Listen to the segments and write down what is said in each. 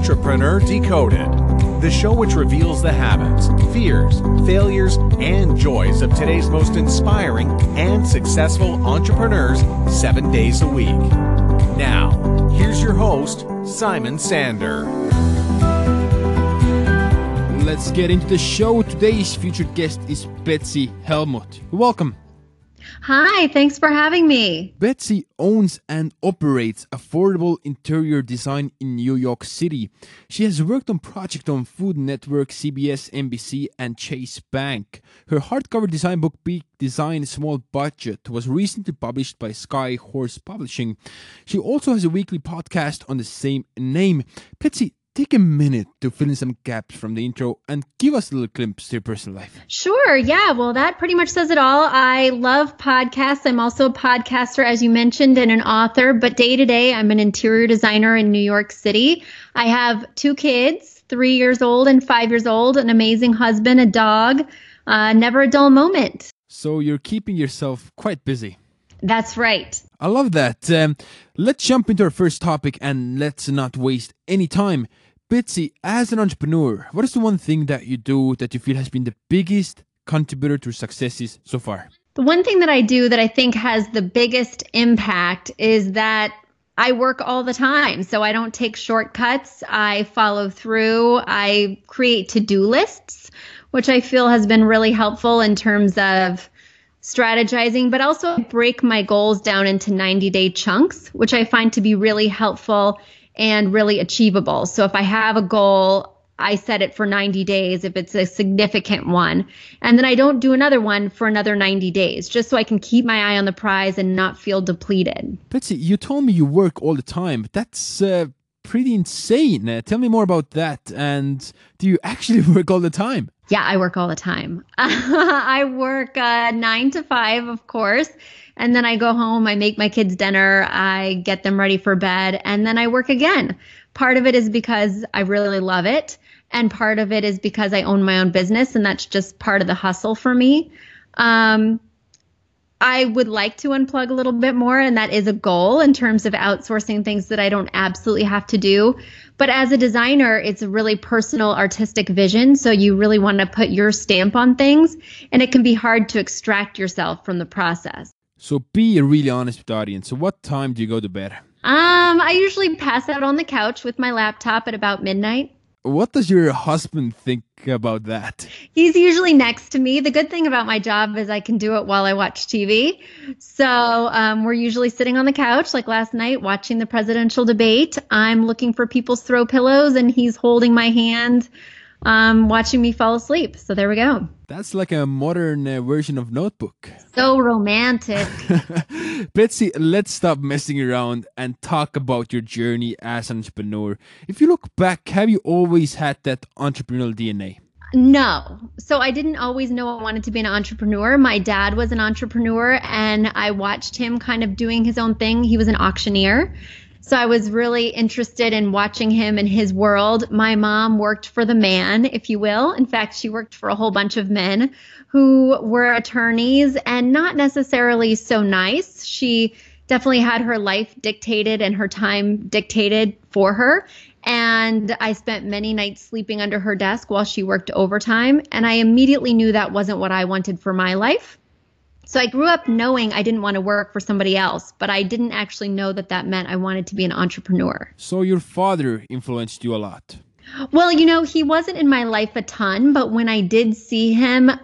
Entrepreneur Decoded, the show which reveals the habits, fears, failures, and joys of today's most inspiring and successful entrepreneurs seven days a week. Now, here's your host, Simon Sander. Let's get into the show. Today's featured guest is Betsy Helmuth. Welcome. Hi, thanks for having me. Betsy owns and operates affordable interior design in New York City. She has worked on projects on Food Network, CBS, NBC, and Chase Bank. Her hardcover design book, Big Design Small Budget, was recently published by Skyhorse Publishing. She also has a weekly podcast on the same name. Betsy, take a minute to fill in some gaps from the intro and give us a little glimpse to your personal life. Sure. Yeah. Well, that pretty much says it all. I love podcasts. I'm also a podcaster, as you mentioned, and an author. But day to day, I'm an interior designer in New York City. I have two kids, three years old and five years old, an amazing husband, a dog, uh, never a dull moment. So you're keeping yourself quite busy. That's right. I love that. Um, let's jump into our first topic and let's not waste any time. Betsy, as an entrepreneur, what is the one thing that you do that you feel has been the biggest contributor to successes so far? The one thing that I do that I think has the biggest impact is that I work all the time. So I don't take shortcuts. I follow through. I create to do lists, which I feel has been really helpful in terms of strategizing, but also break my goals down into 90 day chunks, which I find to be really helpful and really achievable. So if I have a goal, I set it for 90 days if it's a significant one. And then I don't do another one for another 90 days, just so I can keep my eye on the prize and not feel depleted. Betsy, you told me you work all the time. That's uh, pretty insane. Uh, tell me more about that. And do you actually work all the time? Yeah, I work all the time. I work uh, nine to five, of course. And then I go home, I make my kids dinner, I get them ready for bed, and then I work again. Part of it is because I really love it. And part of it is because I own my own business, and that's just part of the hustle for me. Um, I would like to unplug a little bit more, and that is a goal in terms of outsourcing things that I don't absolutely have to do. But as a designer, it's a really personal artistic vision. So you really want to put your stamp on things, and it can be hard to extract yourself from the process. So be really honest with the audience. So what time do you go to bed? Um, I usually pass out on the couch with my laptop at about midnight. What does your husband think about that? He's usually next to me. The good thing about my job is I can do it while I watch TV. So um, we're usually sitting on the couch, like last night, watching the presidential debate. I'm looking for people's throw pillows, and he's holding my hand um, watching me fall asleep. So there we go. That's like a modern uh, version of Notebook. So romantic. Betsy, let's stop messing around and talk about your journey as an entrepreneur. If you look back, have you always had that entrepreneurial DNA? No. So I didn't always know I wanted to be an entrepreneur. My dad was an entrepreneur and I watched him kind of doing his own thing. He was an auctioneer. So I was really interested in watching him and his world. My mom worked for the man, if you will. In fact, she worked for a whole bunch of men who were attorneys and not necessarily so nice. She definitely had her life dictated and her time dictated for her. And I spent many nights sleeping under her desk while she worked overtime. And I immediately knew that wasn't what I wanted for my life. So I grew up knowing I didn't want to work for somebody else, but I didn't actually know that that meant I wanted to be an entrepreneur. So your father influenced you a lot. Well, you know, he wasn't in my life a ton, but when I did see him, uh,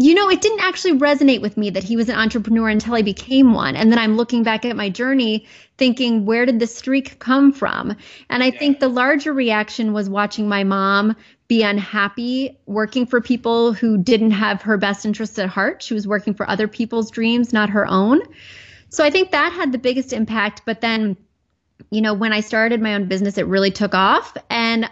you know, it didn't actually resonate with me that he was an entrepreneur until I became one. And then I'm looking back at my journey thinking, where did the streak come from? And I think the larger reaction was watching my mom be unhappy working for people who didn't have her best interests at heart. She was working for other people's dreams, not her own. So I think that had the biggest impact. But then, you know, when I started my own business, it really took off. And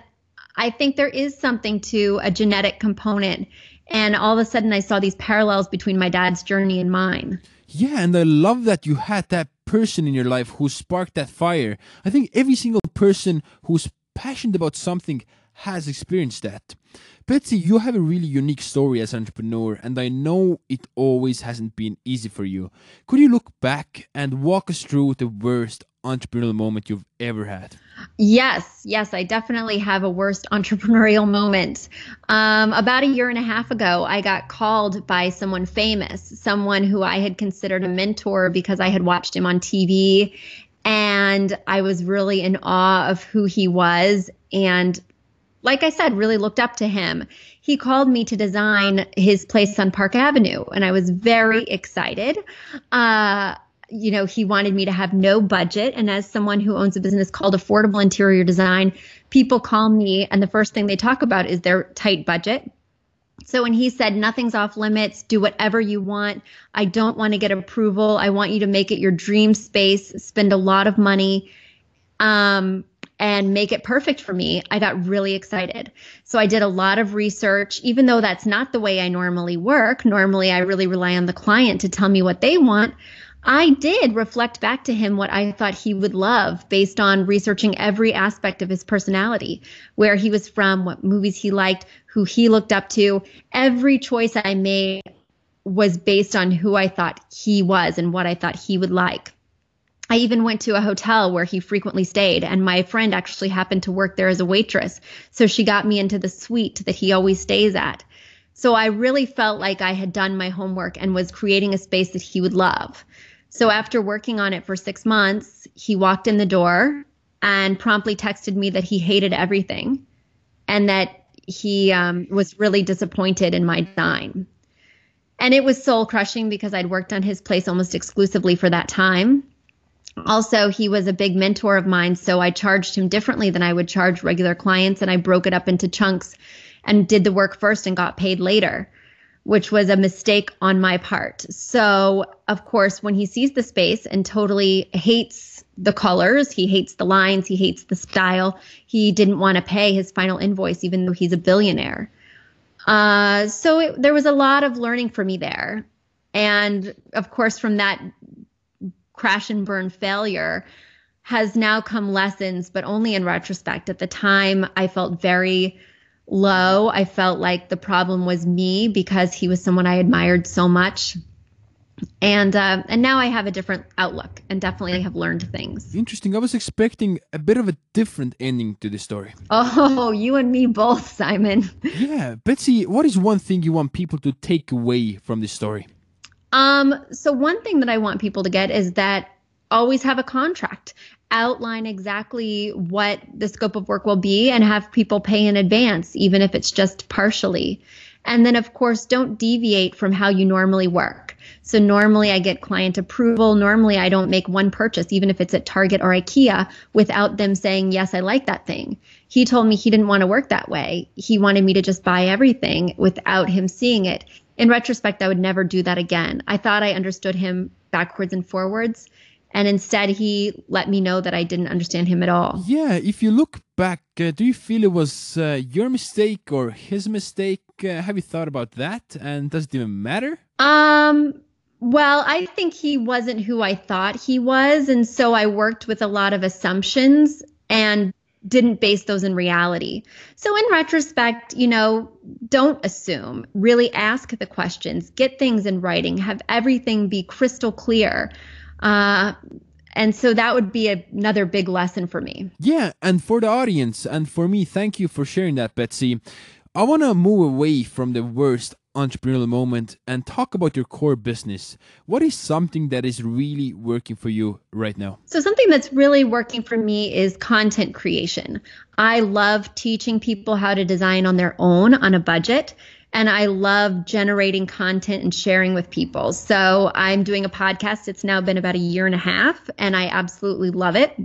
I think there is something to a genetic component and all of a sudden, I saw these parallels between my dad's journey and mine. Yeah, and I love that you had that person in your life who sparked that fire. I think every single person who's passionate about something has experienced that. Betsy, you have a really unique story as an entrepreneur, and I know it always hasn't been easy for you. Could you look back and walk us through the worst entrepreneurial moment you've ever had? Yes, yes, I definitely have a worst entrepreneurial moment. Um, about a year and a half ago, I got called by someone famous, someone who I had considered a mentor because I had watched him on TV and I was really in awe of who he was. And like I said, really looked up to him. He called me to design his place on Park Avenue, and I was very excited. Uh, you know, he wanted me to have no budget. And as someone who owns a business called Affordable Interior Design, people call me, and the first thing they talk about is their tight budget. So when he said nothing's off limits, do whatever you want. I don't want to get approval. I want you to make it your dream space, spend a lot of money, um, and make it perfect for me. I got really excited. So I did a lot of research, even though that's not the way I normally work. Normally, I really rely on the client to tell me what they want. I did reflect back to him what I thought he would love based on researching every aspect of his personality, where he was from, what movies he liked, who he looked up to. Every choice I made was based on who I thought he was and what I thought he would like. I even went to a hotel where he frequently stayed, and my friend actually happened to work there as a waitress. So she got me into the suite that he always stays at. So I really felt like I had done my homework and was creating a space that he would love. So after working on it for six months, he walked in the door and promptly texted me that he hated everything and that he um, was really disappointed in my design. And it was soul crushing because I'd worked on his place almost exclusively for that time. Also, he was a big mentor of mine, so I charged him differently than I would charge regular clients, and I broke it up into chunks and did the work first and got paid later which was a mistake on my part. So, of course, when he sees the space and totally hates the colors, he hates the lines, he hates the style, he didn't want to pay his final invoice, even though he's a billionaire. Uh, so, it, there was a lot of learning for me there. And of course, from that crash and burn failure, has now come lessons, but only in retrospect. At the time, I felt very low. I felt like the problem was me because he was someone I admired so much. And uh, and now I have a different outlook and definitely have learned things. Interesting. I was expecting a bit of a different ending to the story. Oh, you and me both, Simon. yeah, Betsy. What is one thing you want people to take away from this story? Um. So one thing that I want people to get is that always have a contract outline exactly what the scope of work will be and have people pay in advance, even if it's just partially. And then, of course, don't deviate from how you normally work. So, normally I get client approval. Normally, I don't make one purchase, even if it's at Target or IKEA, without them saying, Yes, I like that thing. He told me he didn't want to work that way. He wanted me to just buy everything without him seeing it. In retrospect, I would never do that again. I thought I understood him backwards and forwards and instead he let me know that I didn't understand him at all. Yeah, if you look back, uh, do you feel it was uh, your mistake or his mistake? Uh, have you thought about that? And does it even matter? Um, well, I think he wasn't who I thought he was, and so I worked with a lot of assumptions and didn't base those in reality. So, in retrospect, you know, don't assume, really ask the questions, get things in writing, have everything be crystal clear. Uh, and so that would be a, another big lesson for me. Yeah, and for the audience and for me, thank you for sharing that, Betsy. I want to move away from the worst entrepreneurial moment and talk about your core business. What is something that is really working for you right now? So, something that's really working for me is content creation. I love teaching people how to design on their own on a budget and I love generating content and sharing with people. So I'm doing a podcast. It's now been about a year and a half, and I absolutely love it.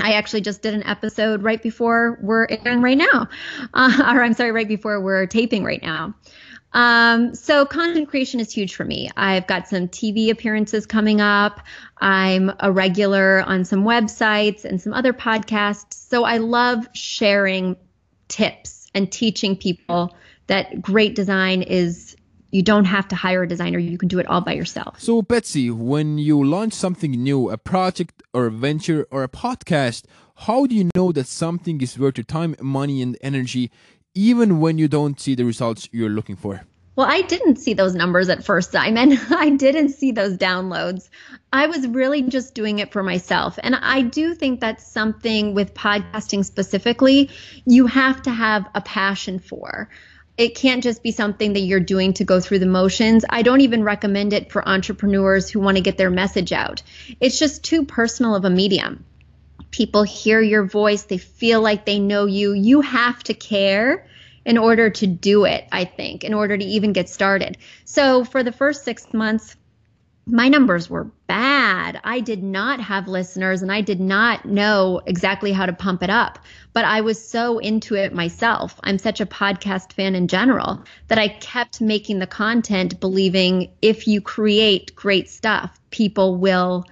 I actually just did an episode right before we're airing right now, uh, or I'm sorry, right before we're taping right now. Um, so content creation is huge for me. I've got some TV appearances coming up. I'm a regular on some websites and some other podcasts. So I love sharing tips and teaching people that great design is you don't have to hire a designer you can do it all by yourself so betsy when you launch something new a project or a venture or a podcast how do you know that something is worth your time money and energy even when you don't see the results you're looking for Well, I didn't see those numbers at first, Simon. I didn't see those downloads. I was really just doing it for myself. And I do think that's something with podcasting specifically, you have to have a passion for. It can't just be something that you're doing to go through the motions. I don't even recommend it for entrepreneurs who want to get their message out. It's just too personal of a medium. People hear your voice, they feel like they know you. You have to care in order to do it, I think, in order to even get started. So for the first six months, my numbers were bad. I did not have listeners and I did not know exactly how to pump it up. But I was so into it myself. I'm such a podcast fan in general that I kept making the content, believing if you create great stuff, people will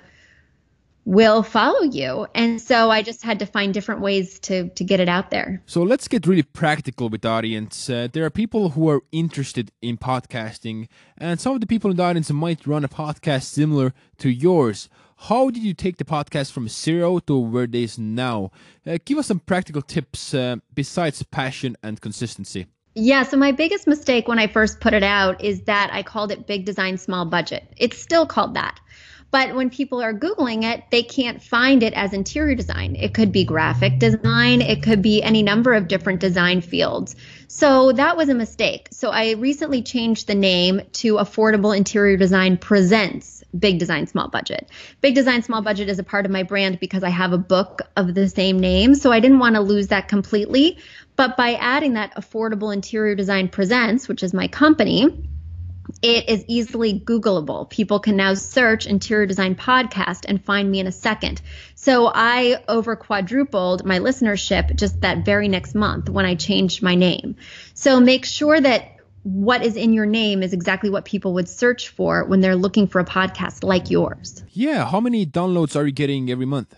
will follow you. And so I just had to find different ways to to get it out there. So let's get really practical with the audience. Uh, there are people who are interested in podcasting, and some of the people in the audience might run a podcast similar to yours. How did you take the podcast from zero to where it is now? Uh, give us some practical tips uh, besides passion and consistency. Yeah, so my biggest mistake when I first put it out is that I called it Big Design Small Budget. It's still called that. But when people are Googling it, they can't find it as interior design. It could be graphic design, it could be any number of different design fields. So that was a mistake. So I recently changed the name to Affordable Interior Design Presents Big Design Small Budget. Big Design Small Budget is a part of my brand because I have a book of the same name. So I didn't want to lose that completely. But by adding that Affordable Interior Design Presents, which is my company, it is easily Googleable. People can now search interior design podcast and find me in a second. So I over quadrupled my listenership just that very next month when I changed my name. So make sure that what is in your name is exactly what people would search for when they're looking for a podcast like yours. Yeah. How many downloads are you getting every month?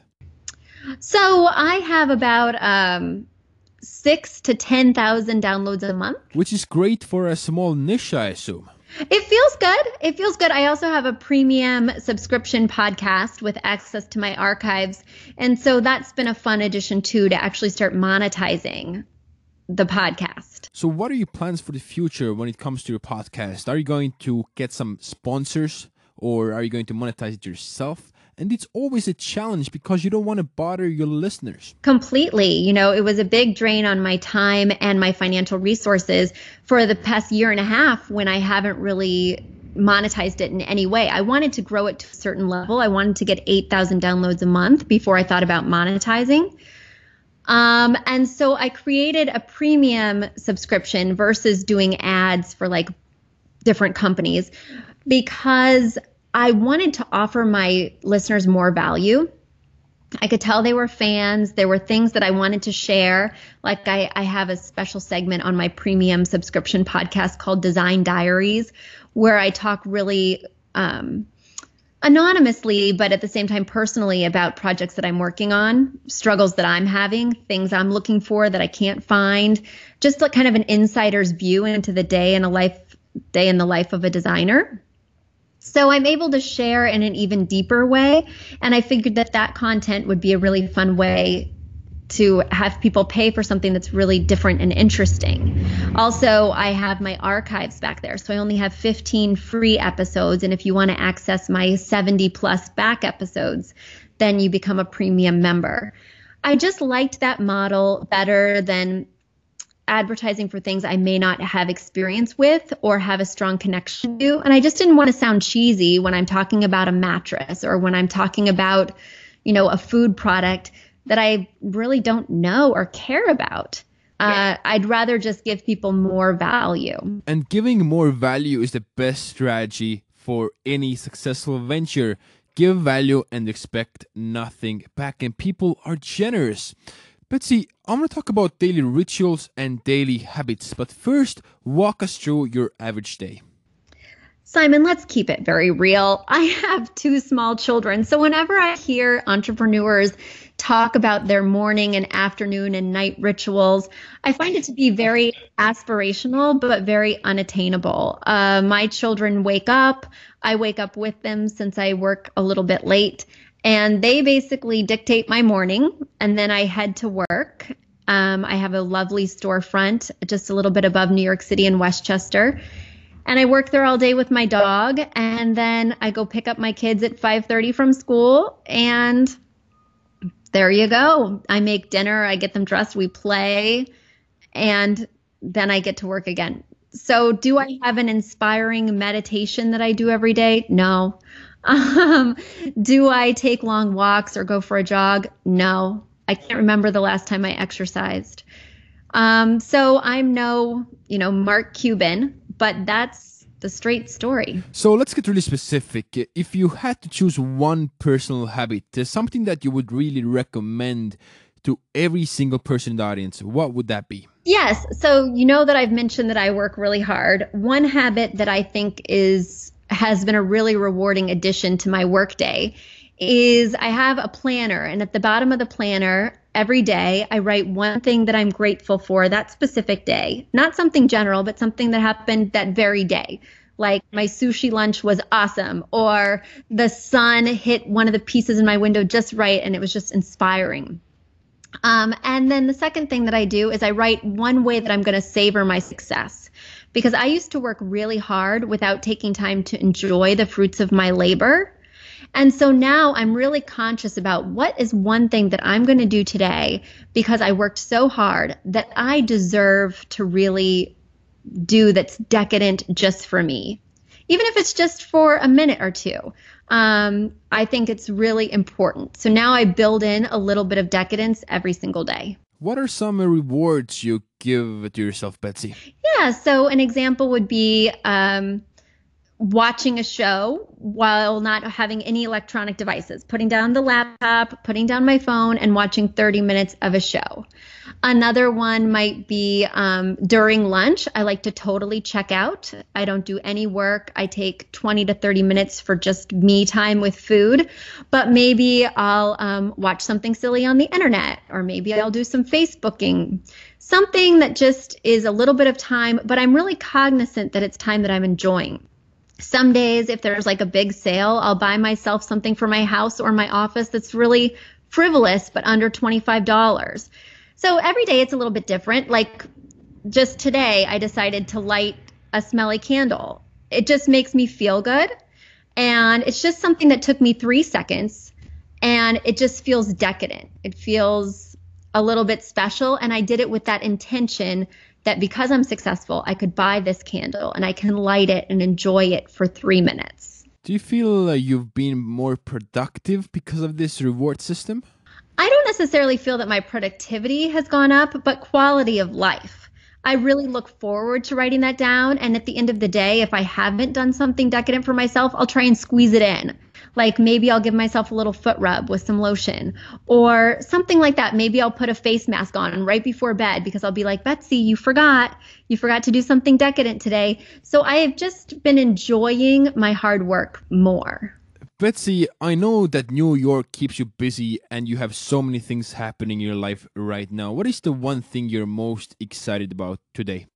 So I have about um, six to 10,000 downloads a month. Which is great for a small niche, I assume. It feels good. It feels good. I also have a premium subscription podcast with access to my archives. And so that's been a fun addition too to actually start monetizing the podcast. So, what are your plans for the future when it comes to your podcast? Are you going to get some sponsors or are you going to monetize it yourself? And it's always a challenge because you don't want to bother your listeners. Completely. You know, it was a big drain on my time and my financial resources for the past year and a half when I haven't really monetized it in any way. I wanted to grow it to a certain level. I wanted to get 8,000 downloads a month before I thought about monetizing. Um, and so I created a premium subscription versus doing ads for like different companies because I wanted to offer my listeners more value. I could tell they were fans. There were things that I wanted to share. Like I, I have a special segment on my premium subscription podcast called Design Diaries, where I talk really um, anonymously, but at the same time personally about projects that I'm working on, struggles that I'm having, things I'm looking for that I can't find, just like kind of an insider's view into the day in a life day in the life of a designer. So I'm able to share in an even deeper way. And I figured that that content would be a really fun way to have people pay for something that's really different and interesting. Also, I have my archives back there. So I only have 15 free episodes. And if you want to access my 70 plus back episodes, then you become a premium member. I just liked that model better than advertising for things I may not have experience with or have a strong connection to. And I just didn't want to sound cheesy when I'm talking about a mattress or when I'm talking about, you know, a food product that I really don't know or care about. Uh, I'd rather just give people more value. And giving more value is the best strategy for any successful venture. Give value and expect nothing back, and people are generous. Betsy, I'm going to talk about daily rituals and daily habits, but first, walk us through your average day. Simon, let's keep it very real. I have two small children. So whenever I hear entrepreneurs talk about their morning and afternoon and night rituals, I find it to be very aspirational, but very unattainable. Uh, my children wake up. I wake up with them since I work a little bit late and they basically dictate my morning and then i head to work um, i have a lovely storefront just a little bit above new york city in westchester and I work there all day with my dog and then I go pick up my kids at 5:30 from school and there you go. I make dinner, I get them dressed, we play and then I get to work again. So do I have an inspiring meditation that I do every day? No. Um, do I take long walks or go for a jog? No. I can't remember the last time I exercised. Um, so I'm no, you know, Mark Cuban, but that's the straight story. So let's get really specific. If you had to choose one personal habit, something that you would really recommend to every single person in the audience, what would that be? Yes. So you know that I've mentioned that I work really hard. One habit that I think is has been a really rewarding addition to my workday is I have a planner and at the bottom of the planner every day I write one thing that I'm grateful for that specific day. Not something general, but something that happened that very day. Like my sushi lunch was awesome, or the sun hit one of the pieces in my window just right and it was just inspiring. Um, and then the second thing that I do is I write one way that I'm going to savor my success. Because I used to work really hard without taking time to enjoy the fruits of my labor. And so now I'm really conscious about what is one thing that I'm going to do today because I worked so hard that I deserve to really do that's decadent just for me. Even if it's just for a minute or two, um, I think it's really important. So now I build in a little bit of decadence every single day. What are some rewards you give to yourself, Betsy? Yeah, so an example would be um, watching a show while not having any electronic devices, putting down the laptop, putting down my phone, and watching 30 minutes of a show. Another one might be um, during lunch. I like to totally check out. I don't do any work. I take 20 to 30 minutes for just me time with food, but maybe I'll um, watch something silly on the internet, or maybe I'll do some Facebooking. Something that just is a little bit of time, but I'm really cognizant that it's time that I'm enjoying. Some days, if there's like a big sale, I'll buy myself something for my house or my office that's really frivolous but under $25. So every day it's a little bit different. Like just today, I decided to light a smelly candle. It just makes me feel good. And it's just something that took me three seconds and it just feels decadent. It feels a little bit special. And I did it with that intention that because I'm successful, I could buy this candle and I can light it and enjoy it for three minutes. Do you feel uh, you've been more productive because of this reward system? I don't necessarily feel that my productivity has gone up, but quality of life. I really look forward to writing that down. And at the end of the day, if I haven't done something decadent for myself, I'll try and squeeze it in. Like maybe I'll give myself a little foot rub with some lotion or something like that. Maybe I'll put a face mask on right before bed because I'll be like, Betsy, you forgot. You forgot to do something decadent today. So I have just been enjoying my hard work more. Betsy, I know that New York keeps you busy and you have so many things happening in your life right now. What is the one thing you're most excited about today?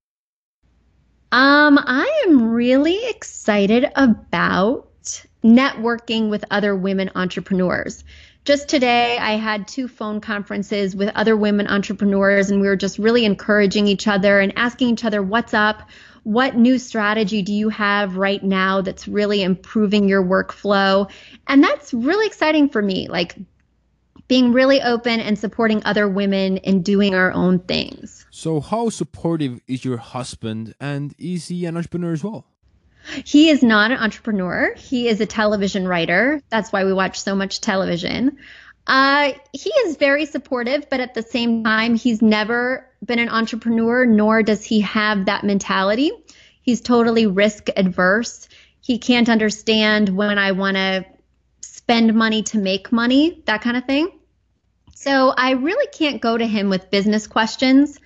Um, I am really excited about networking with other women entrepreneurs. Just today, I had two phone conferences with other women entrepreneurs, and we were just really encouraging each other and asking each other, What's up? What new strategy do you have right now that's really improving your workflow? And that's really exciting for me. Like, being really open and supporting other women in doing our own things. So, how supportive is your husband, and is he an entrepreneur as well? He is not an entrepreneur. He is a television writer. That's why we watch so much television. Uh, he is very supportive, but at the same time, he's never been an entrepreneur, nor does he have that mentality. He's totally risk adverse. He can't understand when I want to spend money to make money, that kind of thing. So I really can't go to him with business questions.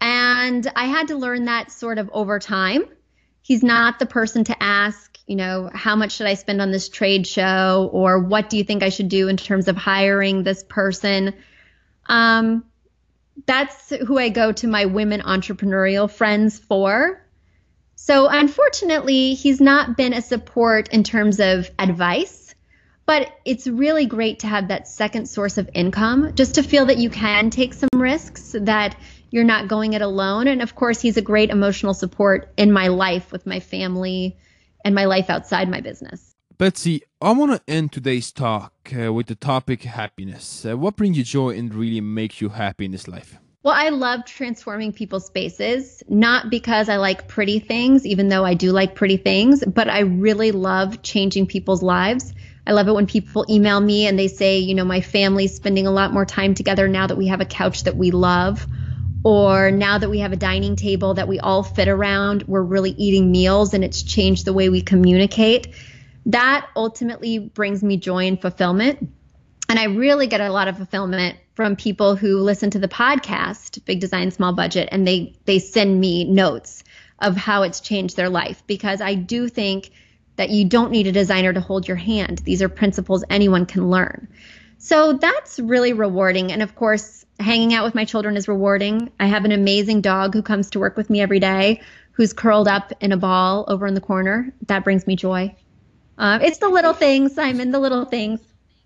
And I had to learn that sort of over time he's not the person to ask, you know, how much should I spend on this trade show or what do you think I should do in terms of hiring this person? Um, that's who I go to my women entrepreneurial friends for. So, unfortunately, he's not been a support in terms of advice, but it's really great to have that second source of income just to feel that you can take some risks, that you're not going it alone. And of course, he's a great emotional support in my life with my family and my life outside my business. Betsy, I want to end today's talk uh, with the topic happiness. Uh, what brings you joy and really makes you happy in this life? Well, I love transforming people's spaces, not because I like pretty things, even though I do like pretty things, but I really love changing people's lives. I love it when people email me and they say, you know, my family's spending a lot more time together now that we have a couch that we love, or now that we have a dining table that we all fit around, we're really eating meals and it's changed the way we communicate. That ultimately brings me joy and fulfillment. And I really get a lot of fulfillment from people who listen to the podcast, Big Design Small Budget, and they they send me notes of how it's changed their life because I do think that you don't need a designer to hold your hand. These are principles anyone can learn. So that's really rewarding. And of course, hanging out with my children is rewarding. I have an amazing dog who comes to work with me every day, who's curled up in a ball over in the corner. That brings me joy. Uh, it's the little things, Simon, the little things.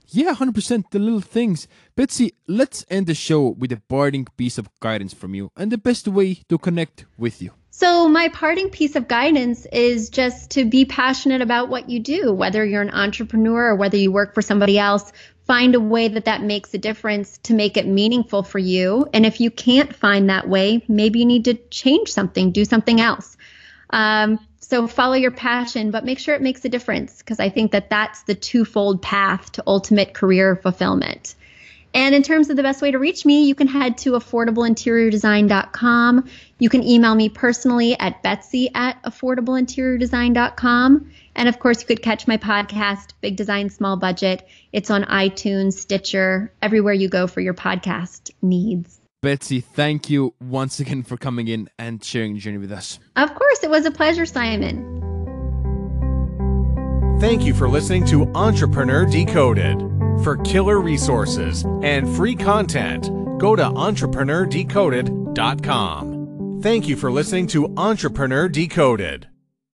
Yeah, 100% the little things. Betsy, let's end the show with a parting piece of guidance from you and the best way to connect with you. So, my parting piece of guidance is just to be passionate about what you do, whether you're an entrepreneur or whether you work for somebody else. Find a way that that makes a difference to make it meaningful for you. And if you can't find that way, maybe you need to change something, do something else. Um, so follow your passion, but make sure it makes a difference because I think that that's the twofold path to ultimate career fulfillment. And in terms of the best way to reach me, you can head to affordableinteriordesign.com. You can email me personally at betsy at affordableinteriordesign.com. And of course, you could catch my podcast, Big Design Small Budget. It's on iTunes, Stitcher, everywhere you go for your podcast needs. Betsy, thank you once again for coming in and sharing the journey with us. Of course, it was a pleasure, Simon. Thank you for listening to Entrepreneur Decoded. For killer resources and free content, go to entrepreneurdecoded.com. Thank you for listening to Entrepreneur Decoded.